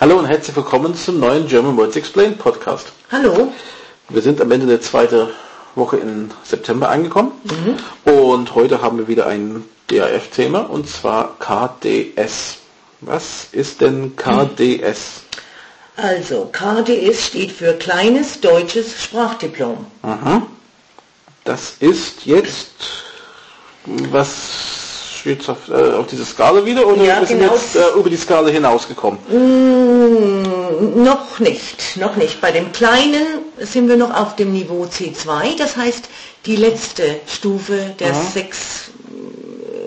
Hallo und herzlich willkommen zum neuen German Words Explained Podcast. Hallo. Wir sind am Ende der zweiten Woche in September angekommen und heute haben wir wieder ein DAF-Thema und zwar KDS. Was ist denn KDS? Also, KDS steht für Kleines Deutsches Sprachdiplom. Aha. Das ist jetzt, was steht auf, äh, auf diese Skala wieder oder Ja, wir sind genau. jetzt äh, über die Skala hinausgekommen? Mm, noch nicht, noch nicht. Bei dem Kleinen sind wir noch auf dem Niveau C2, das heißt die letzte Stufe der Aha. sechs.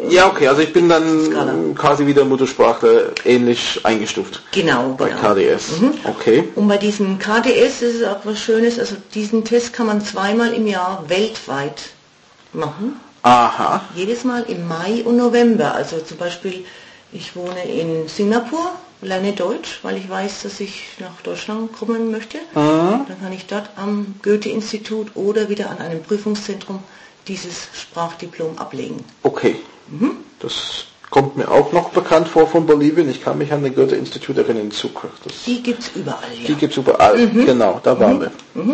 Ja, okay, also ich bin dann Skala. quasi wieder Muttersprachler ähnlich eingestuft Genau, bei genau. KDS. Okay. Und bei diesem KDS ist es auch was Schönes, also diesen Test kann man zweimal im Jahr weltweit machen. Aha. Jedes Mal im Mai und November. Also zum Beispiel, ich wohne in Singapur, lerne Deutsch, weil ich weiß, dass ich nach Deutschland kommen möchte. Mhm. Dann kann ich dort am Goethe-Institut oder wieder an einem Prüfungszentrum dieses Sprachdiplom ablegen. Okay. Mhm. Das kommt mir auch noch bekannt vor von Bolivien. Ich kann mich an den Goethe-Institut erinnern. Das, Die gibt es überall, ja. die gibt es überall. Genau, da waren wir.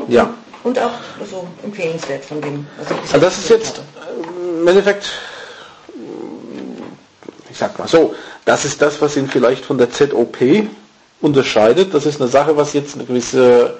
Ja. Und auch also, empfehlenswert von dem. Also, das ist jetzt äh, im Endeffekt, ich sag mal so, das ist das, was ihn vielleicht von der ZOP unterscheidet. Das ist eine Sache, was jetzt eine gewisse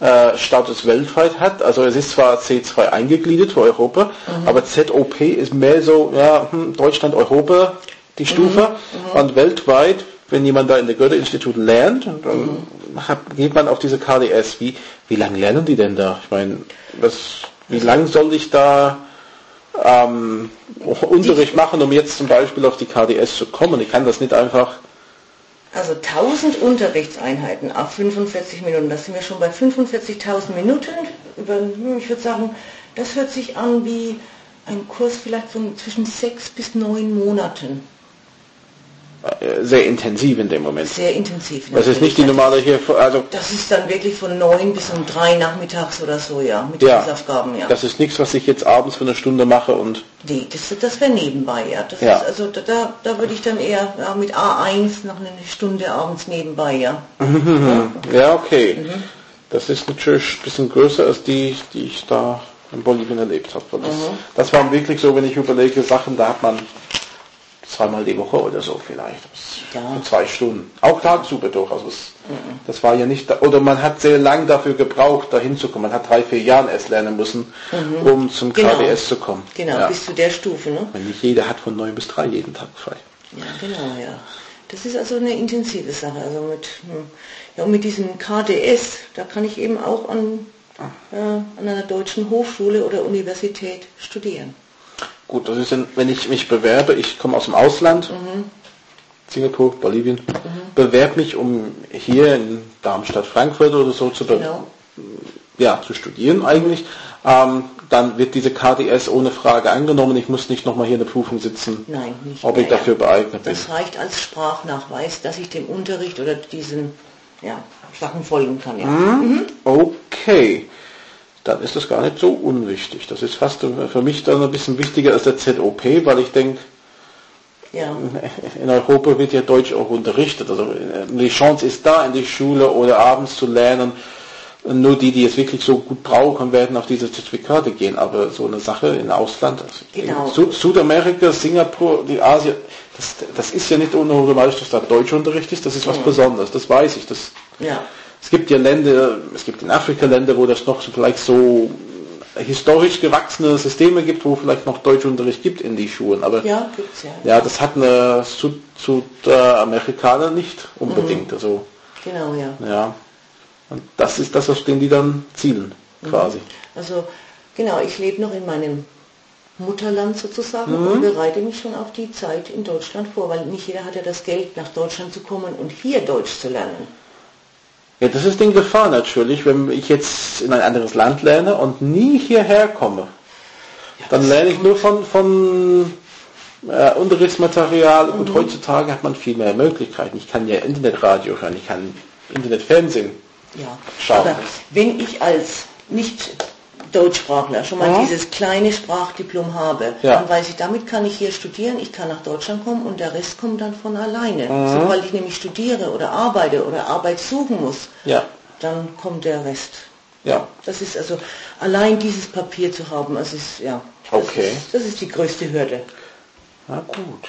äh, Status weltweit hat. Also es ist zwar C2 eingegliedert für Europa, aber ZOP ist mehr so, ja, hm, Deutschland, Europa, die Stufe. Und weltweit, wenn jemand da in der Goethe-Institut lernt, dann hat, geht man auf diese KDS. Wie, wie lange lernen die denn da? Ich meine, was, wie lange soll ich da ähm, Unterricht machen, um jetzt zum Beispiel auf die KDS zu kommen? Ich kann das nicht einfach Also 1000 Unterrichtseinheiten auf 45 Minuten, da sind wir schon bei 45.000 Minuten. Hm, ich würde sagen, das hört sich an wie ein Kurs vielleicht von zwischen sechs bis neun Monaten. Äh, sehr intensiv in dem Moment. Sehr intensiv. Das ist nicht die normale hier, also Das ist dann wirklich von neun bis um drei nachmittags oder so, ja, mit Ja. Hausaufgaben, ja. das ist nichts, was ich jetzt abends für eine Stunde mache und Nee, das, das wäre nebenbei, ja. Das Ja. Ist, also da- da, würde ich dann eher ja, mit A1 noch eine Stunde abends nebenbei, ja. ja okay. Das ist natürlich ein bisschen größer als die, die ich da in Bolivien erlebt habe. Das, das waren wirklich so, wenn ich überlege, Sachen, da hat man zweimal die Woche oder so vielleicht. Ja. für zwei Stunden. Auch tagsüber durch. Also es, das war ja nicht, da, oder man hat sehr lang dafür gebraucht, da hinzukommen. Man hat drei, vier Jahre erst lernen müssen, um zum Genau. KDS zu kommen. Genau, Ja. bis zu der Stufe, ne? Weil nicht jeder hat von neun bis drei jeden Tag frei. Ja, genau, ja. Das ist also eine intensive Sache. Also mit, hm, ja, und mit diesem KDS, da kann ich eben auch an, äh, an einer deutschen Hochschule oder Universität studieren. Gut, das ist, wenn ich mich bewerbe, ich komme aus dem Ausland, Singapur, Bolivien, bewerbe mich, um hier in Darmstadt, Frankfurt oder so zu, Genau. ja, zu studieren eigentlich, ähm, dann wird diese KDS ohne Frage angenommen. Ich muss nicht nochmal hier in der Prüfung sitzen, Nein, nicht ob mehr, ich dafür geeignet bin. Das reicht als Sprachnachweis, dass ich dem Unterricht oder diesen ja, Sachen folgen kann. Ja. Mhm. Okay, dann ist das gar nicht so unwichtig. Das ist fast für mich dann ein bisschen wichtiger als der ZOP, weil ich denke, Ja. in Europa wird ja Deutsch auch unterrichtet. Also äh, die Chance ist da, in die Schule oder abends zu lernen. Nur die, die es wirklich so gut brauchen, werden auf diese Zertifikate gehen. Aber so eine Sache im Ausland, also Genau. in Su Südamerika, Singapur, die Asien, das, das ist ja nicht automatisch, dass da Deutschunterricht ist. Das ist was Besonderes. Das weiß ich. Das, ja. Es gibt ja Länder, es gibt in Afrika Länder, wo das noch vielleicht so historisch gewachsene Systeme gibt, wo vielleicht noch Deutschunterricht gibt in die Schulen. Aber Ja, gibt's ja. ja, das hatten äh, Süd Südamerikaner nicht unbedingt. Also Genau, ja. ja. Und das ist das, auf den die dann zielen, quasi. Also genau, ich lebe noch in meinem Mutterland sozusagen Mhm. und bereite mich schon auf die Zeit in Deutschland vor, weil nicht jeder hat ja das Geld, nach Deutschland zu kommen und hier Deutsch zu lernen. Ja, das ist die Gefahr natürlich, wenn ich jetzt in ein anderes Land lerne und nie hierher komme. Dann lerne ich nur von, von äh, Unterrichtsmaterial und heutzutage hat man viel mehr Möglichkeiten. Ich kann ja Internetradio hören, ich kann Internetfernsehen. Ja, Schau. aber wenn ich als nicht Deutschsprachler schon mal Mhm. dieses kleine Sprachdiplom habe, Ja. dann weiß ich, damit kann ich hier studieren, ich kann nach Deutschland kommen und der Rest kommt dann von alleine. Mhm. Sobald ich nämlich studiere oder arbeite oder Arbeit suchen muss, Ja. dann kommt der Rest. Ja. Das ist also allein dieses Papier zu haben, das ist ja. Das Okay. Ist, das ist die größte Hürde. Na gut.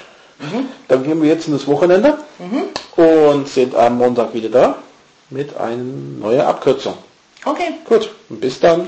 Dann gehen wir jetzt in das Wochenende und sind am Montag wieder da mit einer neuen Abkürzung. Okay. Gut, und bis dann.